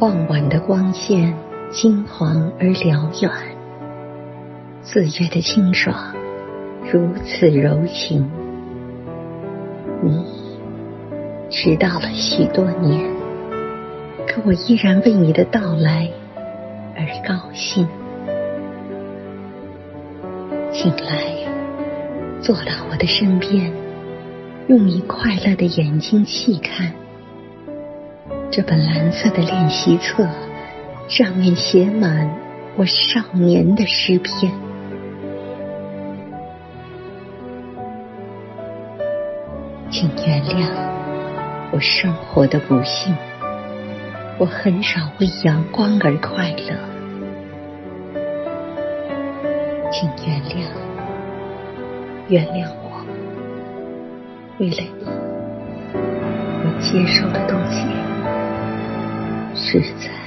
傍晚的光线金黄而辽远，四月的清爽如此柔情。你迟到了许多年，可我依然为你的到来而高兴。醒来，坐到我的身边，用你快乐的眼睛细看。这本蓝色的练习册，上面写满我少年的诗篇。请原谅我生活的不幸，我很少为阳光而快乐。请原谅，原谅我，为了你，我接受的东西。实在。